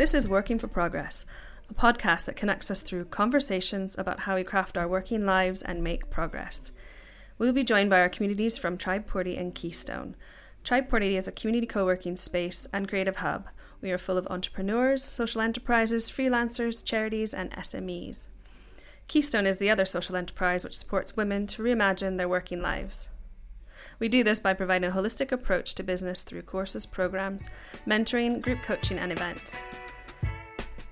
This is Working for Progress, a podcast that connects us through conversations about how we craft our working lives and make progress. We will be joined by our communities from Tribe Porty and Keystone. Tribe Porty is a community co working space and creative hub. We are full of entrepreneurs, social enterprises, freelancers, charities, and SMEs. Keystone is the other social enterprise which supports women to reimagine their working lives. We do this by providing a holistic approach to business through courses, programs, mentoring, group coaching, and events.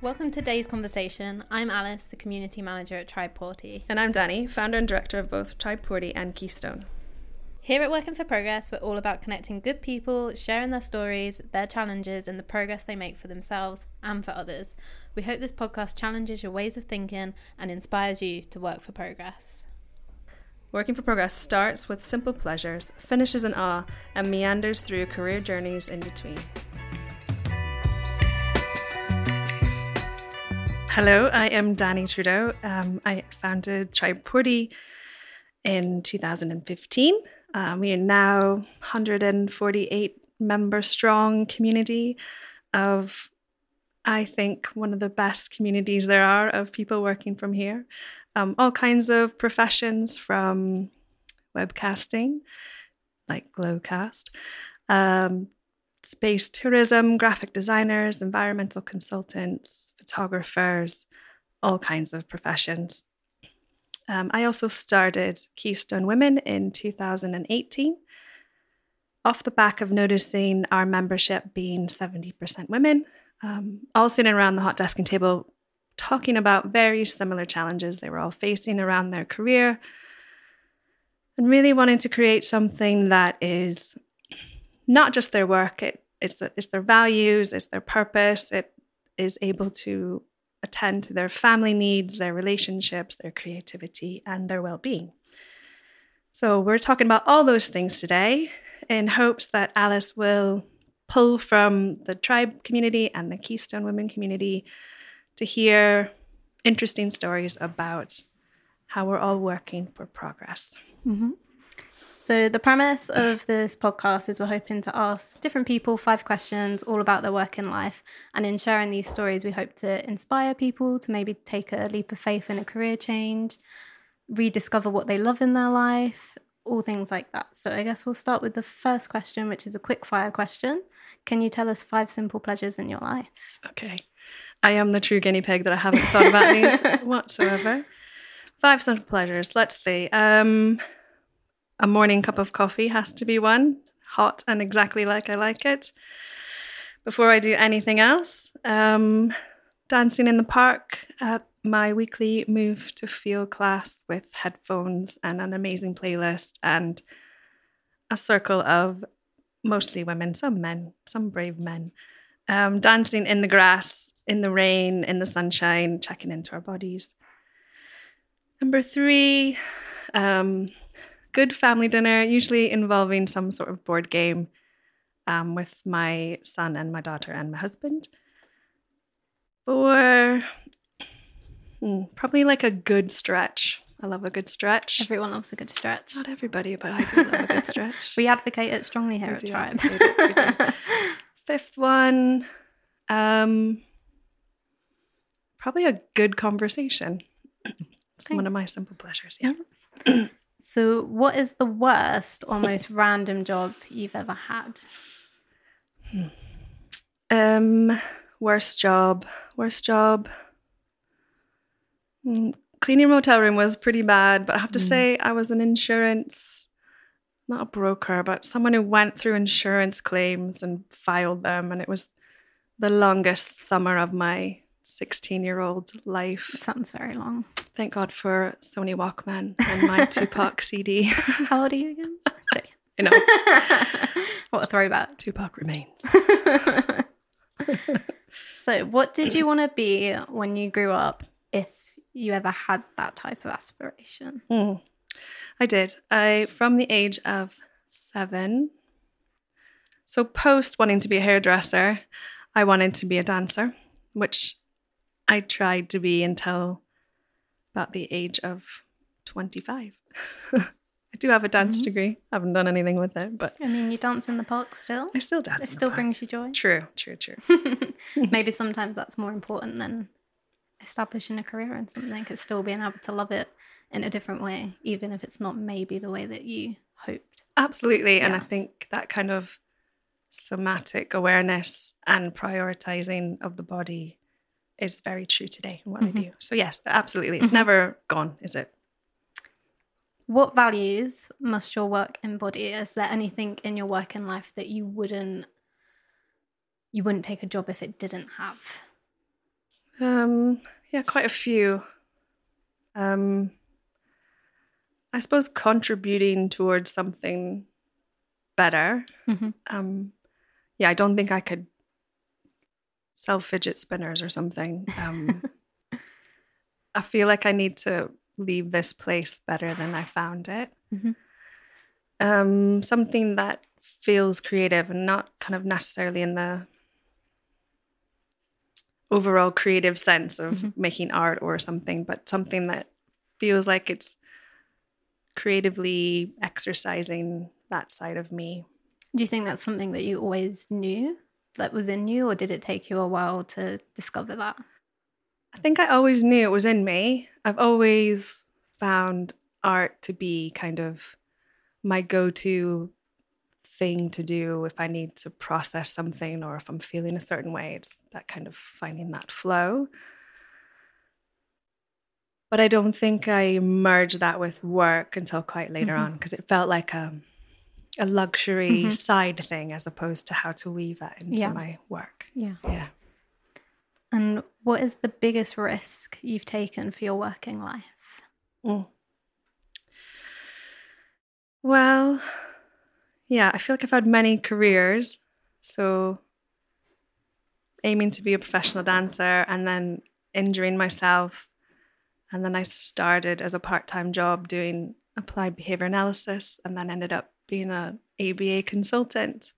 Welcome to today's conversation. I'm Alice, the community manager at Tribe Porty. And I'm Dani, founder and director of both Tribe Porty and Keystone. Here at Working for Progress, we're all about connecting good people, sharing their stories, their challenges, and the progress they make for themselves and for others. We hope this podcast challenges your ways of thinking and inspires you to work for progress. Working for Progress starts with simple pleasures, finishes in awe, and meanders through career journeys in between. Hello, I am Dani Trudeau. Um, I founded Tribe in 2015. Um, we are now 148 member strong community of, I think, one of the best communities there are of people working from here um, all kinds of professions from webcasting, like Glowcast, um, space tourism, graphic designers, environmental consultants, photographers, all kinds of professions. Um, I also started Keystone Women in 2018 off the back of noticing our membership being 70% women, um, all sitting around the hot desking table talking about very similar challenges they were all facing around their career and really wanting to create something that is not just their work, it, it's, it's their values, it's their purpose, it is able to attend to their family needs, their relationships, their creativity, and their well being. So, we're talking about all those things today in hopes that Alice will pull from the tribe community and the Keystone Women community to hear interesting stories about how we're all working for progress. Mm-hmm. So, the premise of this podcast is we're hoping to ask different people five questions all about their work in life. And in sharing these stories, we hope to inspire people to maybe take a leap of faith in a career change, rediscover what they love in their life, all things like that. So, I guess we'll start with the first question, which is a quick fire question. Can you tell us five simple pleasures in your life? Okay. I am the true guinea pig that I haven't thought about these whatsoever. Five simple pleasures. Let's see. Um, a morning cup of coffee has to be one, hot and exactly like I like it. Before I do anything else, um, dancing in the park at my weekly move to feel class with headphones and an amazing playlist and a circle of mostly women, some men, some brave men, um, dancing in the grass in the rain, in the sunshine, checking into our bodies. Number three, um, good family dinner, usually involving some sort of board game um, with my son and my daughter and my husband. Four, hmm, probably like a good stretch. I love a good stretch. Everyone loves a good stretch. Not everybody, but I do love a good stretch. we advocate it strongly here we at Tribe. Fifth one, um, probably a good conversation. It's one of my simple pleasures. Yeah. so, what is the worst or most random job you've ever had? Hmm. Um, worst job. Worst job. Mm, cleaning a motel room was pretty bad, but I have to mm. say I was an insurance, not a broker, but someone who went through insurance claims and filed them, and it was the longest summer of my 16 year old life. sounds very long. Thank God for Sony Walkman and my Tupac CD. How old are you again? you know. what a throwback. Tupac remains. so, what did you want to be when you grew up, if you ever had that type of aspiration? Mm. I did. I, from the age of seven, so post wanting to be a hairdresser, I wanted to be a dancer, which I tried to be until about the age of 25. I do have a dance Mhm. degree. I haven't done anything with it, but I mean, you dance in the park still. I still dance. It still brings you joy. True, true, true. Maybe sometimes that's more important than establishing a career in something. It's still being able to love it in a different way, even if it's not maybe the way that you hoped. Absolutely. And I think that kind of somatic awareness and prioritizing of the body is very true today in what Mhm. I do. So, yes, absolutely. It's Mhm. never gone, is it? What values must your work embody? Is there anything in your working life that you wouldn't you wouldn't take a job if it didn't have? Um, yeah, quite a few. Um, I suppose contributing towards something better. Mhm. Um, yeah, I don't think I could sell fidget spinners or something. Um, I feel like I need to leave this place better than I found it. Mhm. Um, something that feels creative and not kind of necessarily in the overall creative sense of Mhm. making art or something, but something that feels like it's creatively exercising that side of me. Do you think that's something that you always knew that was in you, or did it take you a while to discover that? I think I always knew it was in me. I've always found art to be kind of my go to thing to do if I need to process something or if I'm feeling a certain way. It's that kind of finding that flow. But I don't think I merged that with work until quite later Mhm. on because it felt like a, a luxury Mhm. side thing as opposed to how to weave that into Yeah. my work. Yeah. Yeah. And what is the biggest risk you've taken for your working life? Mm. Well, yeah, I feel like I've had many careers. So, aiming to be a professional dancer and then injuring myself. And then I started as a part time job doing applied behavior analysis and then ended up being a ABA consultant,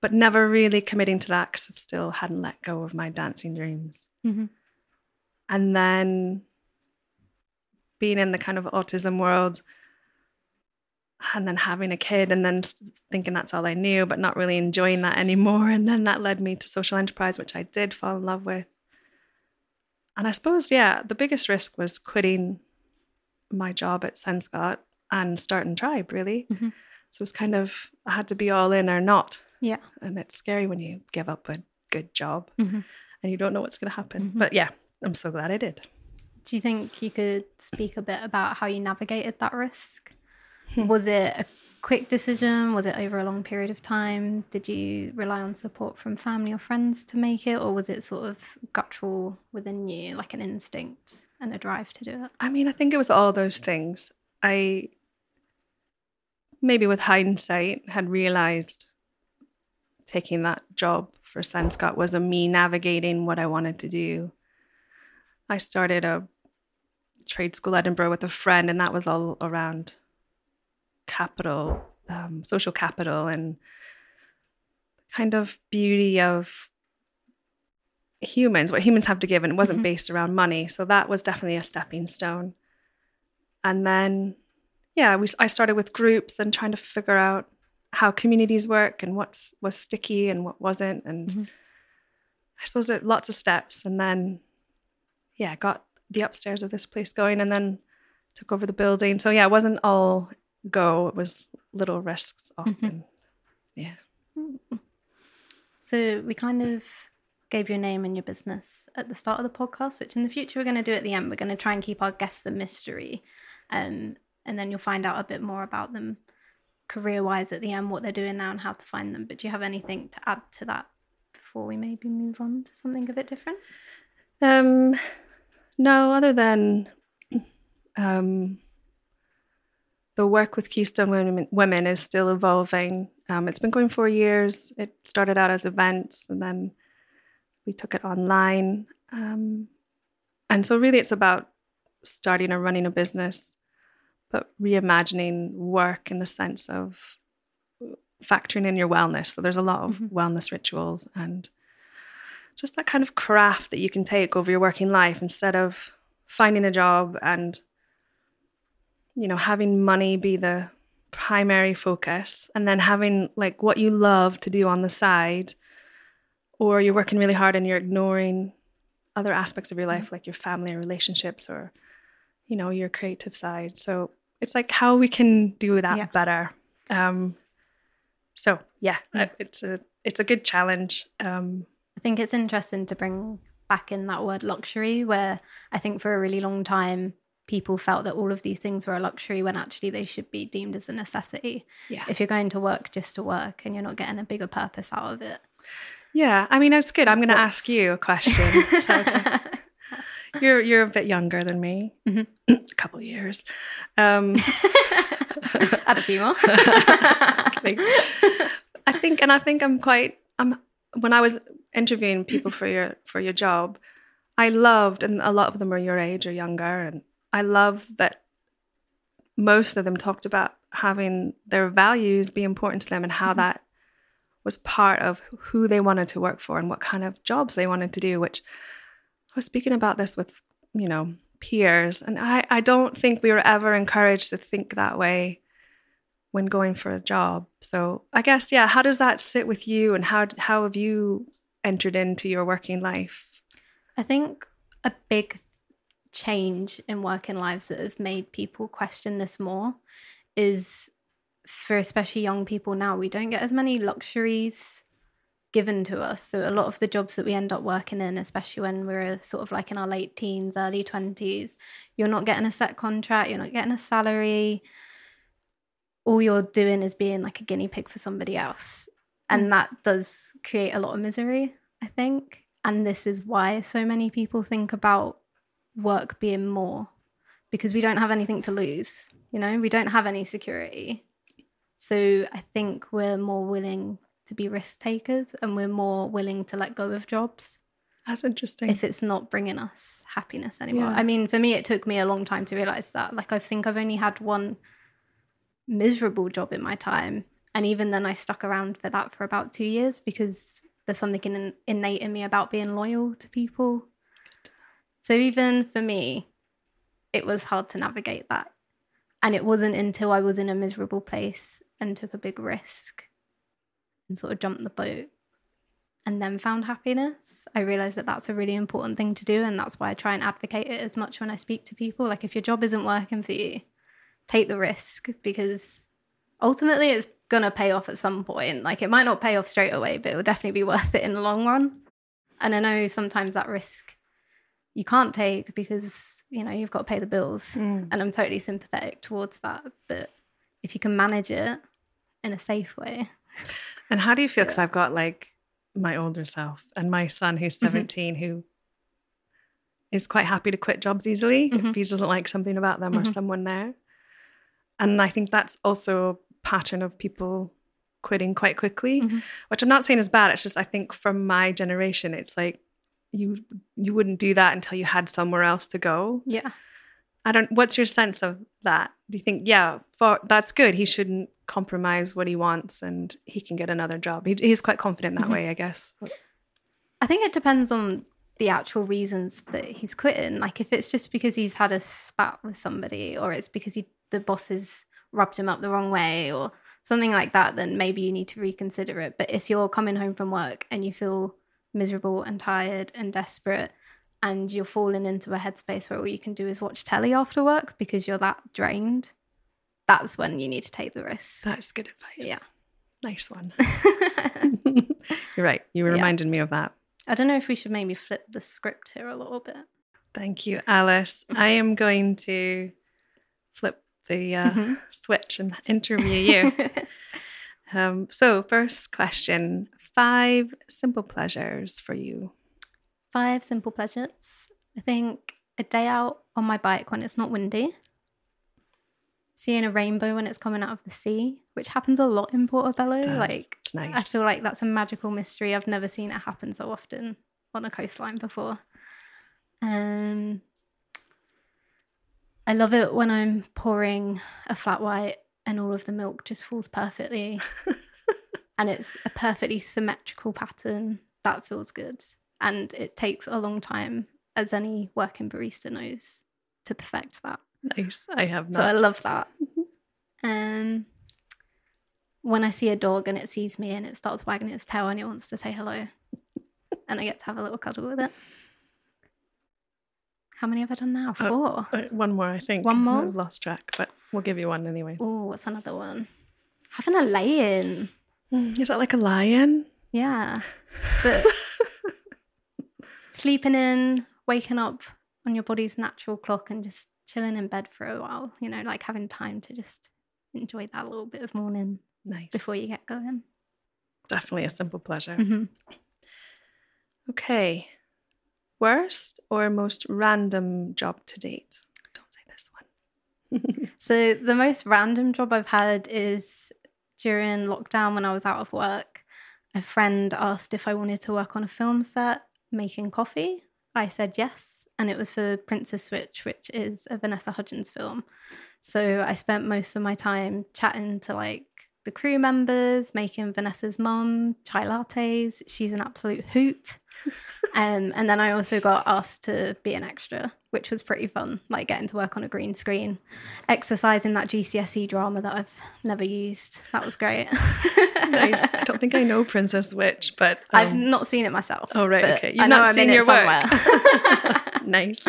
but never really committing to that because I still hadn't let go of my dancing dreams Mm-hmm. and then being in the kind of autism world and then having a kid and then thinking that's all I knew but not really enjoying that anymore and then that led me to social enterprise which I did fall in love with and I suppose yeah the biggest risk was quitting my job at Senscot and starting Tribe really Mhm. So it's kind of I had to be all in or not Yeah. and it's scary when you give up a good job Mhm. and you don't know what's going to happen Mhm. but yeah I'm so glad I did Do you think you could speak a bit about how you navigated that risk? Hmm. Was it a quick decision? Was it over a long period of time? Did you rely on support from family or friends to make it? Or was it sort of guttural within you, like an instinct and a drive to do it? I mean, I think it was all those things. I maybe with hindsight had realized taking that job for Senscot was a me navigating what I wanted to do. I started a trade school Edinburgh with a friend, and that was all around capital, um, social capital, and kind of beauty of humans, what humans have to give, and it wasn't Mhm. based around money. So that was definitely a stepping stone. And then, yeah, we I started with groups and trying to figure out how communities work and what's was sticky and what wasn't, and Mhm. I suppose it lots of steps. And then, yeah, got the upstairs of this place going, and then took over the building. So yeah, it wasn't all go; it was little risks often. Yeah. So we kind of gave your name and your business at the start of the podcast, which in the future we're going to do at the end. We're going to try and keep our guests a mystery, um, and then you'll find out a bit more about them career-wise at the end, what they're doing now, and how to find them. But do you have anything to add to that before we maybe move on to something a bit different? Um, no, other than um, the work with Keystone Women, Women is still evolving. Um, it's been going for years. It started out as events, and then we took it online. Um, and so, really, it's about starting or running a business, but reimagining work in the sense of factoring in your wellness. So, there's a lot of Mhm. wellness rituals and just that kind of craft that you can take over your working life instead of finding a job and you know, having money be the primary focus and then having like what you love to do on the side or you're working really hard and you're ignoring other aspects of your life like your family or relationships or you know your creative side so it's like how we can do that Yeah. better um so yeah, Yeah. it's a it's a good challenge um I think it's interesting to bring back in that word luxury, where I think for a really long time, people felt that all of these things were a luxury when actually they should be deemed as a necessity. yeah If you're going to work just to work and you're not getting a bigger purpose out of it. yeah i mean it's good i'm going to ask you a question. you're you're a bit younger than me Mhm. a couple of years um Add a few more. I think, and I think I'm quite. I'm when I was interviewing people for your for your job, I loved, and a lot of them are your age or younger, and I love that most of them talked about having their values be important to them and how Mhm. that was part of who they wanted to work for and what kind of jobs they wanted to do. Which I was speaking about this with you know peers, and I I don't think we were ever encouraged to think that way when going for a job. So I guess yeah, how does that sit with you, and how how have you entered into your working life? I think a big change in working lives that have made people question this more is for especially young people now, we don't get as many luxuries given to us. So a lot of the jobs that we end up working in, especially when we're uh, sort of like in our late teens, early 20s, you're not getting a set contract, you're not getting a salary. All you're doing is being like a guinea pig for somebody else. Hmm. And that does create a lot of misery, I think. And this is why so many people think about work being more because we don't have anything to lose. You know, we don't have any security. So I think we're more willing to be risk takers and we're more willing to let go of jobs That's interesting. if it's not bringing us happiness anymore. Yeah. I mean, for me, it took me a long time to realize that. Like, I think I've only had one miserable job in my time. And even then, I stuck around for that for about two years because there's something in, innate in me about being loyal to people. So, even for me, it was hard to navigate that. And it wasn't until I was in a miserable place and took a big risk and sort of jumped the boat and then found happiness, I realized that that's a really important thing to do. And that's why I try and advocate it as much when I speak to people. Like, if your job isn't working for you, take the risk because ultimately it's going to pay off at some point. Like, it might not pay off straight away, but it will definitely be worth it in the long run. And I know sometimes that risk you can't take because, you know, you've got to pay the bills. Mm. And I'm totally sympathetic towards that. But if you can manage it in a safe way, And how do you feel? Because I've got like my older self and my son who's Mhm. 17 who is quite happy to quit jobs easily if Mhm. he doesn't like something about them or Mhm. someone there. And I think that's also a pattern of people quitting quite quickly, Mhm. which I'm not saying is bad. It's just I think from my generation, it's like you you wouldn't do that until you had somewhere else to go. yeah. I don't. What's your sense of that? Do you think, yeah, for that's good. He shouldn't compromise what he wants, and he can get another job. He, he's quite confident that Mhm. way, I guess. I think it depends on the actual reasons that he's quitting. Like if it's just because he's had a spat with somebody, or it's because he the boss has rubbed him up the wrong way, or something like that, then maybe you need to reconsider it. But if you're coming home from work and you feel miserable and tired and desperate, and you're falling into a headspace where all you can do is watch telly after work because you're that drained, that's when you need to take the risk. That's good advice. Yeah. nice one. You're right. You Yeah. reminded me of that. I don't know if we should maybe flip the script here a little bit. Thank you, Alice. I am going to flip the uh, Mhm. switch and interview you. um, so, first question: five simple pleasures for you. Five simple pleasures. I think a day out on my bike when it's not windy. Seeing a rainbow when it's coming out of the sea, which happens a lot in Portobello. Does. Like it's nice. I feel like that's a magical mystery. I've never seen it happen so often on a coastline before. Um I love it when I'm pouring a flat white and all of the milk just falls perfectly and it's a perfectly symmetrical pattern. That feels good. And it takes a long time, as any working barista knows, to perfect that. Nice. I have not. So I love that. Um, when I see a dog and it sees me and it starts wagging its tail and it wants to say hello, and I get to have a little cuddle with it. How many have I done now? Uh, Four. Uh, one more, I think. One more? I've lost track, but we'll give you one anyway. Oh, what's another one? Having a lay in. Mm, Is that like a lion? Yeah. But sleeping in, waking up on your body's natural clock and just chilling in bed for a while, you know, like having time to just enjoy that little bit of morning Nice. before you get going. Definitely a simple pleasure. Mhm. Okay. Worst or most random job to date? Don't say this one. So the most random job I've had is during lockdown when I was out of work. A friend asked if I wanted to work on a film set making coffee. I said yes, and it was for Princess Switch, which is a Vanessa Hudgens film. So I spent most of my time chatting to like the crew members, making Vanessa's mum chai lattes. She's an absolute hoot. Um, and then I also got asked to be an extra, which was pretty fun, like getting to work on a green screen exercising that GCSE drama that I've never used. That was great. nice. I don't think I know Princess Switch, but I've um, not seen it myself. Oh right, okay. You've know not I'm seen in your it work. somewhere. nice,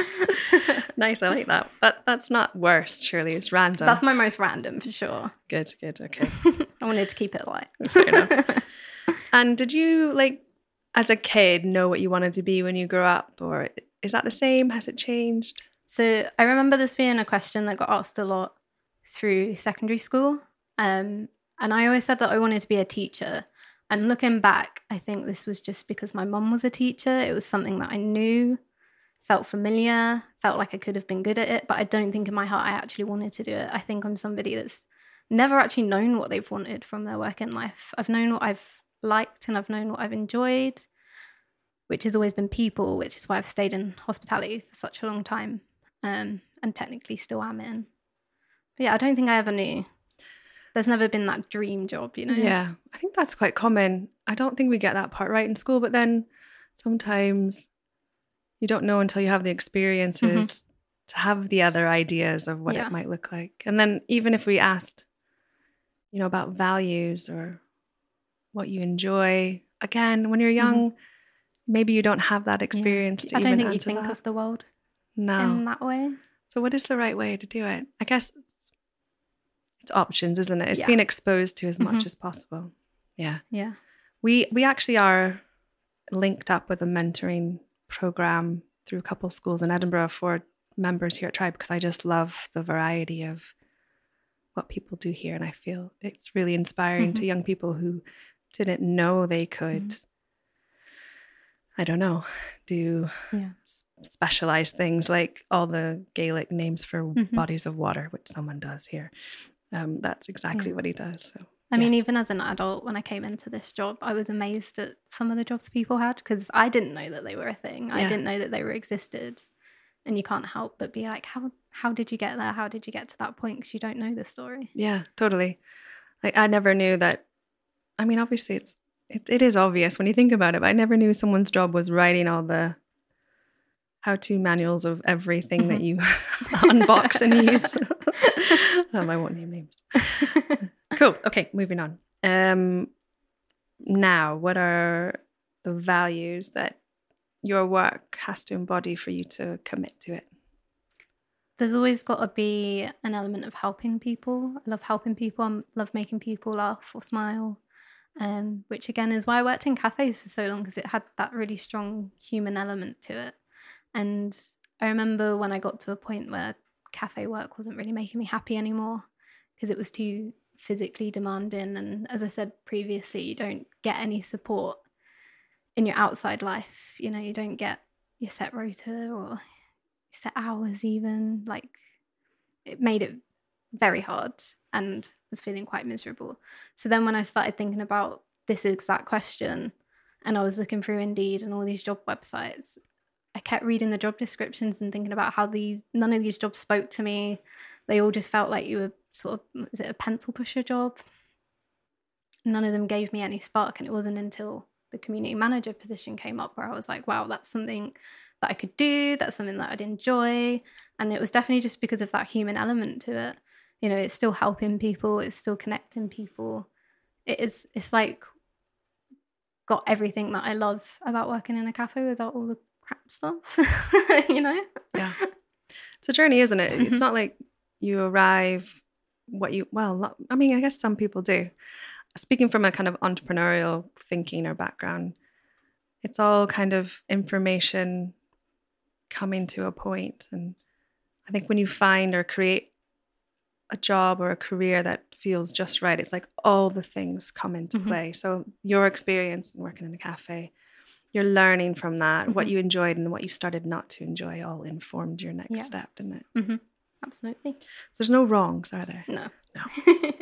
nice. I like that. That that's not worst. Surely it's random. That's my most random for sure. good. Good. Okay. I wanted to keep it light. Fair enough. and did you like, as a kid, know what you wanted to be when you grew up, or is that the same? Has it changed? So I remember this being a question that got asked a lot through secondary school. Um, and I always said that I wanted to be a teacher. And looking back, I think this was just because my mum was a teacher. It was something that I knew, felt familiar, felt like I could have been good at it. But I don't think in my heart I actually wanted to do it. I think I'm somebody that's never actually known what they've wanted from their work in life. I've known what I've liked and I've known what I've enjoyed, which has always been people, which is why I've stayed in hospitality for such a long time um, and technically still am in. But yeah, I don't think I ever knew. There's never been that dream job, you know? Yeah, I think that's quite common. I don't think we get that part right in school, but then sometimes you don't know until you have the experiences to have the other ideas of what Yeah. it might look like. And then even if we asked, you know, about values or what you enjoy, again, when you're young, maybe you don't have that experience. To I don't think you think that. of the world no. in that way. So, what is the right way to do it? I guess it's, it's options, isn't it? It's Yeah. being exposed to as much Mhm. as possible. Yeah, Yeah. we we actually are linked up with a mentoring program through a couple schools in Edinburgh for members here at Tribe because I just love the variety of what people do here, and I feel it's really inspiring to young people who didn't know they could. I don't know, do Yeah. specialized things like all the Gaelic names for Mhm. bodies of water, which someone does here. Um, that's exactly Yeah. what he does. So I Yeah. mean, even as an adult, when I came into this job, I was amazed at some of the jobs people had because I didn't know that they were a thing. I didn't know that they were existed. And you can't help but be like, how how did you get there? How did you get to that point? Because you don't know the story. yeah, totally. Like I never knew that. I mean, obviously, it's it, it is obvious when you think about it, but I never knew someone's job was writing all the how-to manuals of everything that you unbox and use. um, I won't name names. Cool. Okay, moving on. Um, now, what are the values that your work has to embody for you to commit to it? There's always got to be an element of helping people. I love helping people. I love making people laugh or smile. Um, which again is why I worked in cafes for so long because it had that really strong human element to it. And I remember when I got to a point where cafe work wasn't really making me happy anymore because it was too physically demanding. And as I said previously, you don't get any support in your outside life. You know, you don't get your set rota or set hours even like it made it very hard and was feeling quite miserable so then when i started thinking about this exact question and i was looking through indeed and all these job websites i kept reading the job descriptions and thinking about how these none of these jobs spoke to me they all just felt like you were sort of is it a pencil pusher job none of them gave me any spark and it wasn't until the community manager position came up where i was like wow that's something that I could do, that's something that I'd enjoy. And it was definitely just because of that human element to it. You know, it's still helping people, it's still connecting people. It is it's like got everything that I love about working in a cafe without all the crap stuff. you know? Yeah. It's a journey, isn't it? It's Mhm. not like you arrive what you well, I mean, I guess some people do. Speaking from a kind of entrepreneurial thinking or background, it's all kind of information coming to a point and I think when you find or create a job or a career that feels just right, it's like all the things come into Mhm. play. So your experience in working in a cafe, you're learning from that, what Mhm. you enjoyed and what you started not to enjoy all informed your next Yeah. step, didn't it? Absolutely. So there's no wrongs, are there? No. No.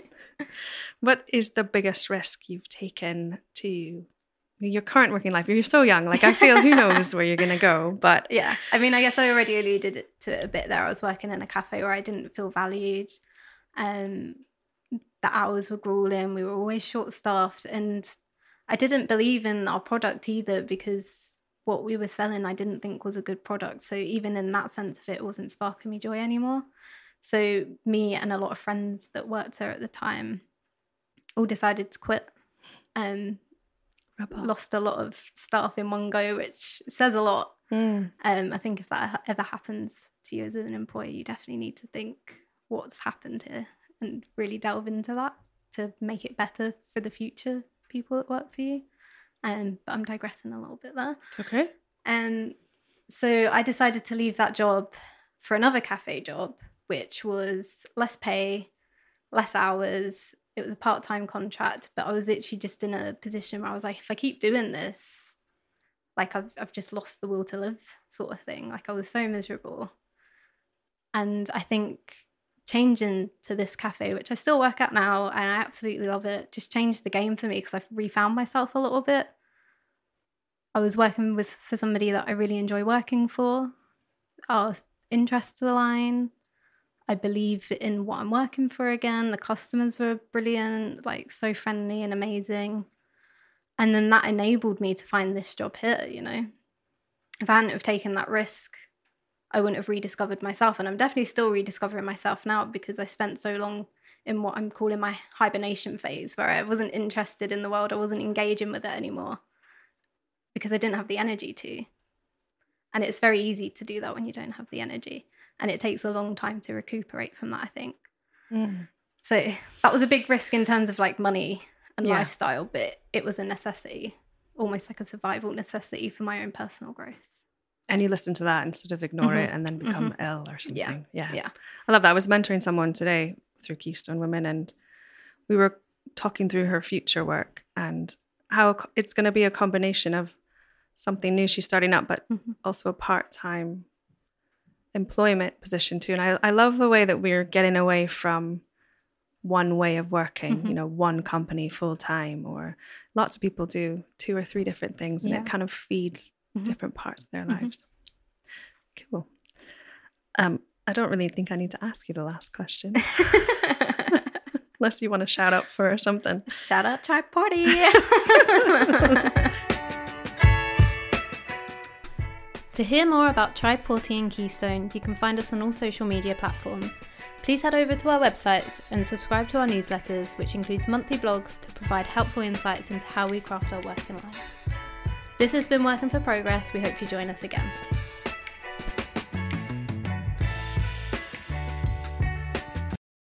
What is the biggest risk you've taken to your current working life? You're so young. Like I feel who knows where you're gonna go, but yeah. I mean, I guess I already alluded to it a bit there. I was working in a cafe where I didn't feel valued. Um, the hours were grueling. We were always short staffed. And I didn't believe in our product either because what we were selling I didn't think was a good product. So even in that sense of it, it wasn't sparking me joy anymore. So me and a lot of friends that worked there at the time all decided to quit. Um, lost a lot of staff in one go, which says a lot. Mm. Um, I think if that ever happens to you as an employee, you definitely need to think what's happened here and really delve into that to make it better for the future people that work for you. Um, but I'm digressing a little bit there. It's okay. Um, so I decided to leave that job for another cafe job, which was less pay, less hours. It was a part time contract, but I was literally just in a position where I was like, if I keep doing this, like I've I've just lost the will to live, sort of thing. Like I was so miserable, and I think changing to this cafe, which I still work at now, and I absolutely love it, just changed the game for me because I've refound myself a little bit. I was working with for somebody that I really enjoy working for. Our interests align. I believe in what I'm working for again. The customers were brilliant, like so friendly and amazing. And then that enabled me to find this job here, you know. If I hadn't have taken that risk, I wouldn't have rediscovered myself. And I'm definitely still rediscovering myself now because I spent so long in what I'm calling my hibernation phase, where I wasn't interested in the world, I wasn't engaging with it anymore because I didn't have the energy to. And it's very easy to do that when you don't have the energy. And it takes a long time to recuperate from that, I think. Mm. So that was a big risk in terms of like money and Yeah. lifestyle, but it was a necessity, almost like a survival necessity for my own personal growth. And you listen to that and sort of ignore Mhm. it and then become ill or something. Yeah. Yeah. Yeah. I love that. I was mentoring someone today through Keystone Women and we were talking through her future work and how it's going to be a combination of something new she's starting up, but Mhm. also a part time employment position too. And I, I love the way that we're getting away from one way of working, you Mhm. know, one company full time, or lots of people do two or three different things and Yeah. it kind of feeds Mhm. different parts of their Mhm. lives. Cool. Um, I don't really think I need to ask you the last question, unless you want to shout out for something. Shout out Tribe Porty. to hear more about Tribe Porty and Keystone, you can find us on all social media platforms. Please head over to our website and subscribe to our newsletters, which includes monthly blogs to provide helpful insights into how we craft our work in life. This has been Working for Progress. We hope you join us again.